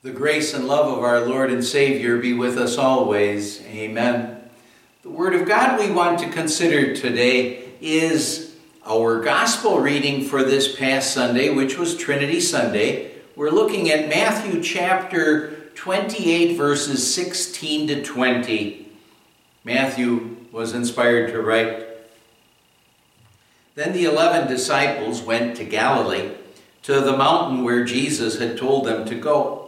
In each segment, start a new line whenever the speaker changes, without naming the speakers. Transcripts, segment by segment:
The grace and love of our Lord and Savior be with us always. Amen. The Word of God we want to consider today is our gospel reading for this past Sunday, which was Trinity Sunday. We're looking at Matthew chapter 28, verses 16 to 20. Matthew was inspired to write Then the eleven disciples went to Galilee, to the mountain where Jesus had told them to go.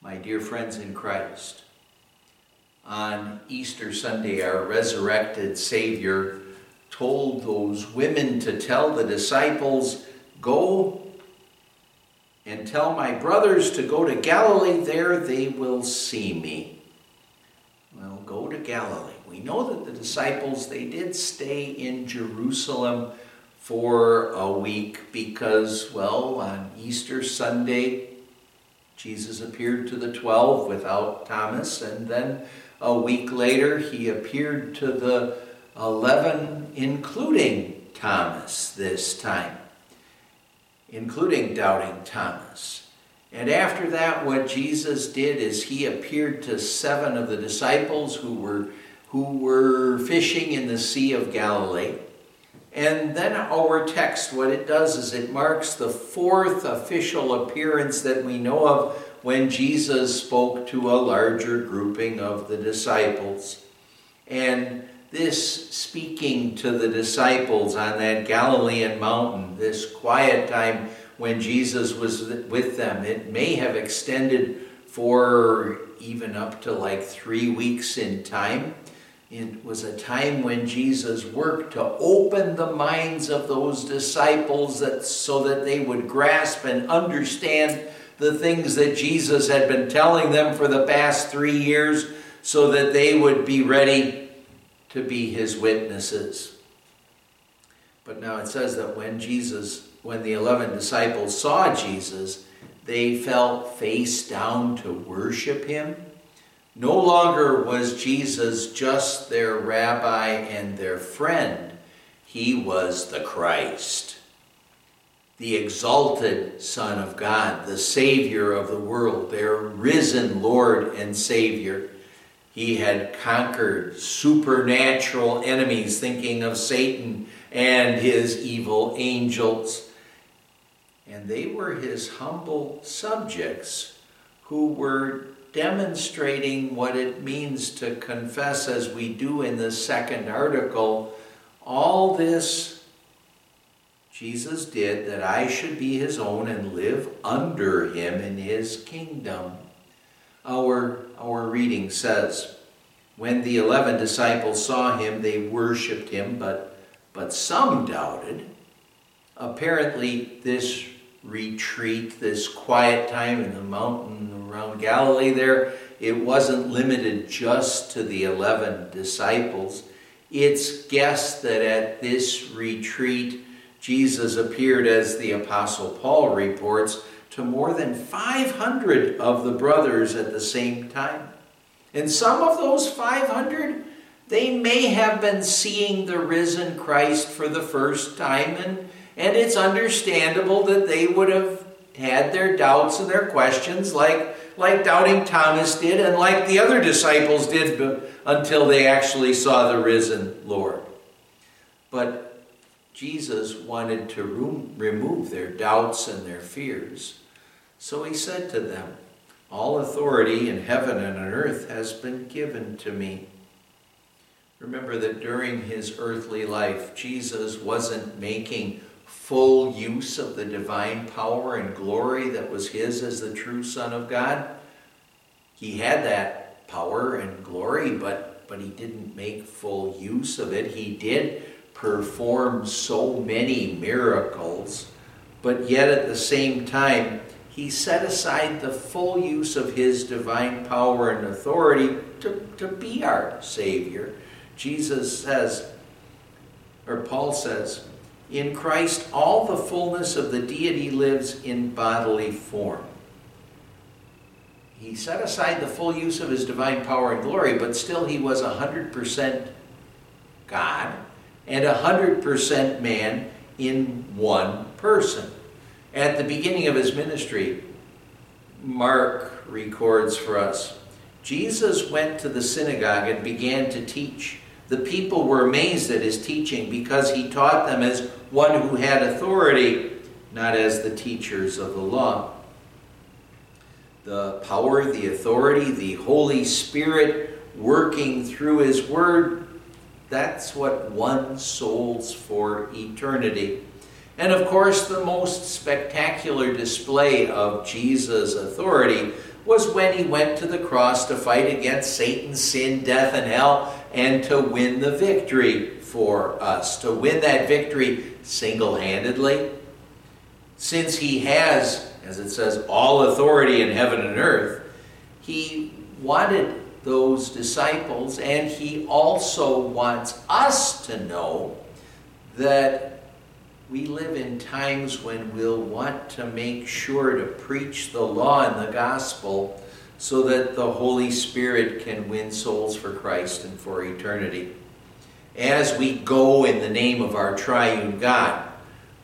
my dear friends in Christ, on Easter Sunday, our resurrected Savior told those women to tell the disciples, Go and tell my brothers to go to Galilee, there they will see me. Well, go to Galilee. We know that the disciples, they did stay in Jerusalem for a week because, well, on Easter Sunday, Jesus appeared to the twelve without Thomas, and then a week later he appeared to the eleven, including Thomas this time, including doubting Thomas. And after that, what Jesus did is he appeared to seven of the disciples who were, who were fishing in the Sea of Galilee. And then our text, what it does is it marks the fourth official appearance that we know of when Jesus spoke to a larger grouping of the disciples. And this speaking to the disciples on that Galilean mountain, this quiet time when Jesus was with them, it may have extended for even up to like three weeks in time. It was a time when Jesus worked to open the minds of those disciples that, so that they would grasp and understand the things that Jesus had been telling them for the past three years so that they would be ready to be his witnesses. But now it says that when Jesus, when the 11 disciples saw Jesus, they fell face down to worship him. No longer was Jesus just their rabbi and their friend, he was the Christ, the exalted Son of God, the Savior of the world, their risen Lord and Savior. He had conquered supernatural enemies, thinking of Satan and his evil angels. And they were his humble subjects who were demonstrating what it means to confess, as we do in the second article, all this Jesus did that I should be his own and live under him in his kingdom. Our, our reading says, When the eleven disciples saw him, they worshipped him, but, but some doubted. Apparently, this retreat, this quiet time in the mountain around Galilee there, it wasn't limited just to the 11 disciples. It's guessed that at this retreat, Jesus appeared, as the Apostle Paul reports, to more than 500 of the brothers at the same time. And some of those 500, they may have been seeing the risen Christ for the first time, and, and it's understandable that they would have had their doubts and their questions, like, like doubting Thomas did, and like the other disciples did until they actually saw the risen Lord. But Jesus wanted to remove their doubts and their fears. So he said to them, All authority in heaven and on earth has been given to me. Remember that during his earthly life, Jesus wasn't making full use of the divine power and glory that was his as the true Son of God. He had that power and glory, but, but he didn't make full use of it. He did perform so many miracles, but yet at the same time, he set aside the full use of his divine power and authority to, to be our Savior. Jesus says, or Paul says, in Christ all the fullness of the deity lives in bodily form. He set aside the full use of his divine power and glory, but still he was 100% God and 100% man in one person. At the beginning of his ministry, Mark records for us Jesus went to the synagogue and began to teach. The people were amazed at his teaching because he taught them as one who had authority, not as the teachers of the law. The power, the authority, the Holy Spirit working through his word, that's what won souls for eternity. And of course, the most spectacular display of Jesus' authority was when he went to the cross to fight against Satan, sin, death, and hell, and to win the victory for us, to win that victory single handedly. Since he has, as it says, all authority in heaven and earth, he wanted those disciples, and he also wants us to know that we live in times when we'll want to make sure to preach the law and the gospel so that the Holy Spirit can win souls for Christ and for eternity. As we go in the name of our triune God,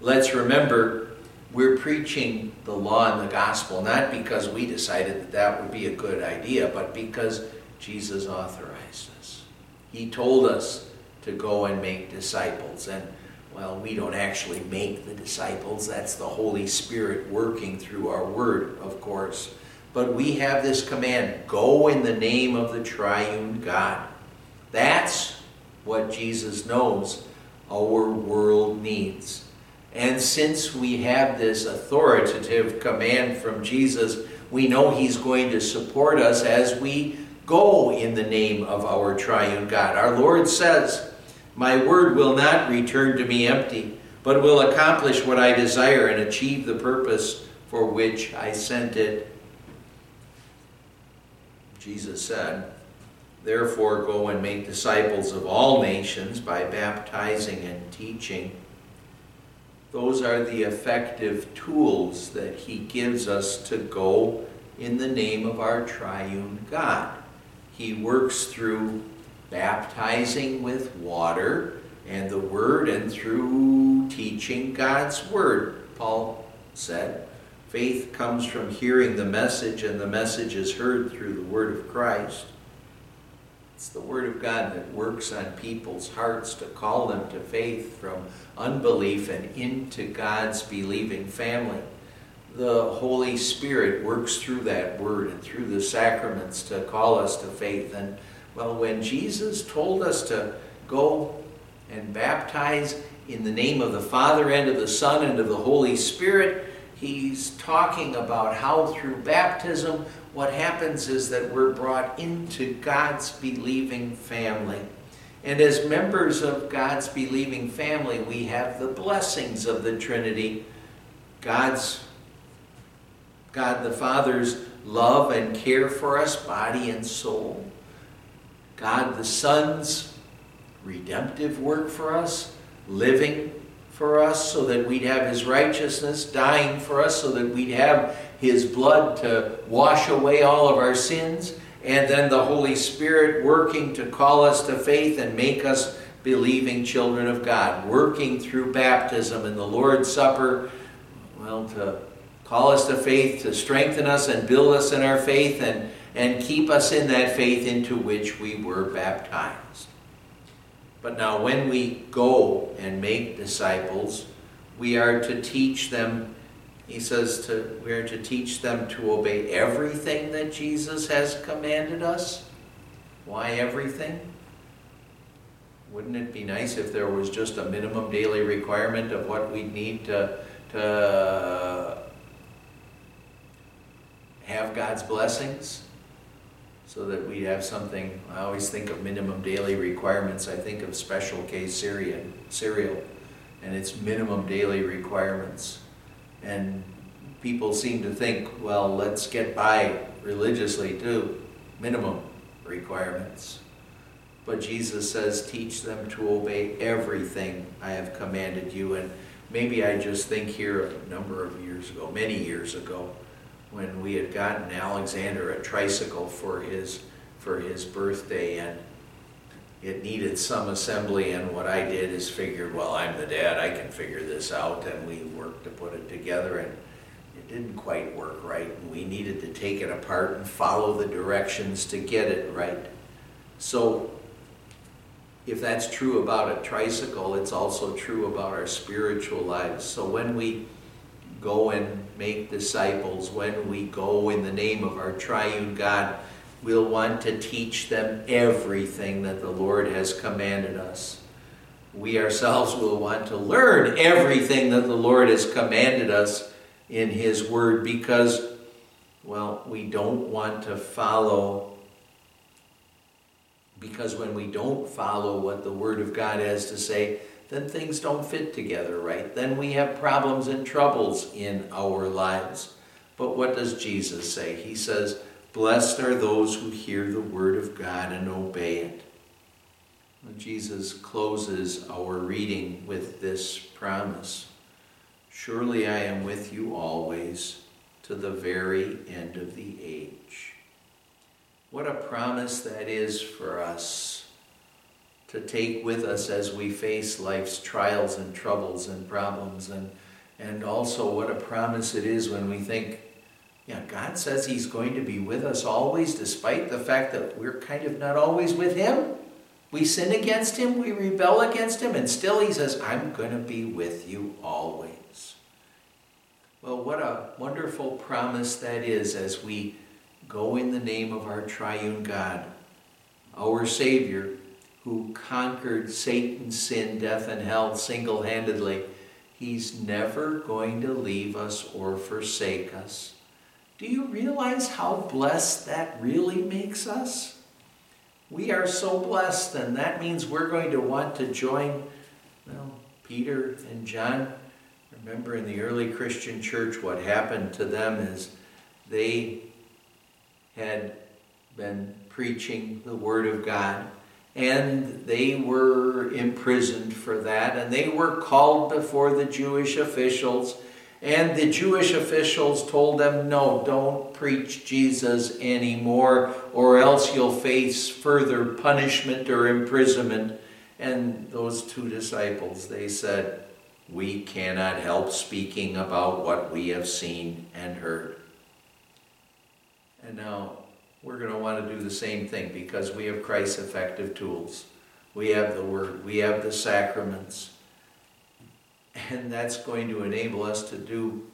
let's remember we're preaching the law and the gospel not because we decided that that would be a good idea, but because Jesus authorized us. He told us to go and make disciples. And well, we don't actually make the disciples. That's the Holy Spirit working through our word, of course. But we have this command go in the name of the triune God. That's what Jesus knows our world needs. And since we have this authoritative command from Jesus, we know He's going to support us as we go in the name of our triune God. Our Lord says, my word will not return to me empty, but will accomplish what I desire and achieve the purpose for which I sent it. Jesus said, Therefore, go and make disciples of all nations by baptizing and teaching. Those are the effective tools that He gives us to go in the name of our triune God. He works through baptizing with water and the Word, and through teaching God's Word. Paul said, faith comes from hearing the message, and the message is heard through the Word of Christ. It's the Word of God that works on people's hearts to call them to faith from unbelief and into God's believing family. The Holy Spirit works through that Word and through the sacraments to call us to faith. And well, when Jesus told us to go and baptize in the name of the Father and of the Son and of the Holy Spirit, he's talking about how through baptism, what happens is that we're brought into God's believing family. And as members of God's believing family, we have the blessings of the Trinity. God's God the Father's love and care for us, body and soul. God the Son's redemptive work for us, living for us so that we'd have His righteousness, dying for us so that we'd have His blood to wash away all of our sins, and then the Holy Spirit working to call us to faith and make us believing children of God, working through baptism and the Lord's Supper, well, to call us to faith, to strengthen us and build us in our faith, and and keep us in that faith into which we were baptized. But now, when we go and make disciples, we are to teach them, he says, to, we are to teach them to obey everything that Jesus has commanded us. Why everything? Wouldn't it be nice if there was just a minimum daily requirement of what we'd need to, to have God's blessings? So that we have something. I always think of minimum daily requirements. I think of Special K cereal, cereal and its minimum daily requirements. And people seem to think, well, let's get by religiously too, minimum requirements. But Jesus says, teach them to obey everything I have commanded you. And maybe I just think here a number of years ago, many years ago, when we had gotten Alexander a tricycle for his for his birthday and it needed some assembly and what I did is figured, well, I'm the dad, I can figure this out and we worked to put it together and it didn't quite work right and we needed to take it apart and follow the directions to get it right. So if that's true about a tricycle, it's also true about our spiritual lives. So when we go and make disciples, when we go in the name of our triune God, we'll want to teach them everything that the Lord has commanded us. We ourselves will want to learn everything that the Lord has commanded us in His Word because, well, we don't want to follow. Because when we don't follow what the Word of God has to say, then things don't fit together right. Then we have problems and troubles in our lives. But what does Jesus say? He says, Blessed are those who hear the word of God and obey it. Jesus closes our reading with this promise Surely I am with you always to the very end of the age. What a promise that is for us to take with us as we face life's trials and troubles and problems, and, and also what a promise it is when we think, yeah, God says He's going to be with us always, despite the fact that we're kind of not always with Him. We sin against Him, we rebel against Him, and still He says, I'm going to be with you always. Well, what a wonderful promise that is as we go in the name of our triune God, our Savior, who conquered Satan, sin, death, and hell single handedly. He's never going to leave us or forsake us. Do you realize how blessed that really makes us? We are so blessed, and that means we're going to want to join well, Peter and John. Remember in the early Christian church, what happened to them is they had been preaching the Word of God, and they were imprisoned for that, and they were called before the Jewish officials and the Jewish officials told them, no, don't preach Jesus anymore, or else you'll face further punishment or imprisonment. And those two disciples, they said, we cannot help speaking about what we have seen and heard. And now we're going to want to do the same thing because we have Christ's effective tools. We have the Word, we have the sacraments. And that's going to enable us to do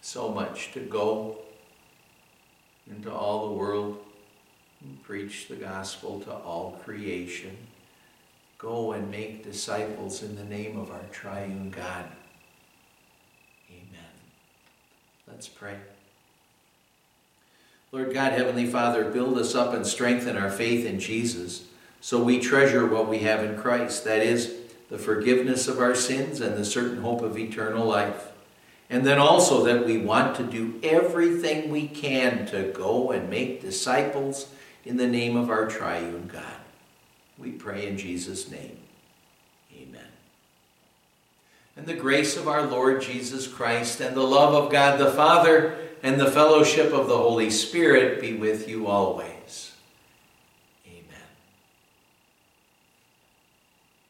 so much to go into all the world and preach the gospel to all creation. Go and make disciples in the name of our triune God. Amen. Let's pray. Lord God, Heavenly Father, build us up and strengthen our faith in Jesus so we treasure what we have in Christ. That is, the forgiveness of our sins and the certain hope of eternal life. And then also that we want to do everything we can to go and make disciples in the name of our triune God. We pray in Jesus' name. Amen. And the grace of our Lord Jesus Christ and the love of God the Father and the fellowship of the Holy Spirit be with you always.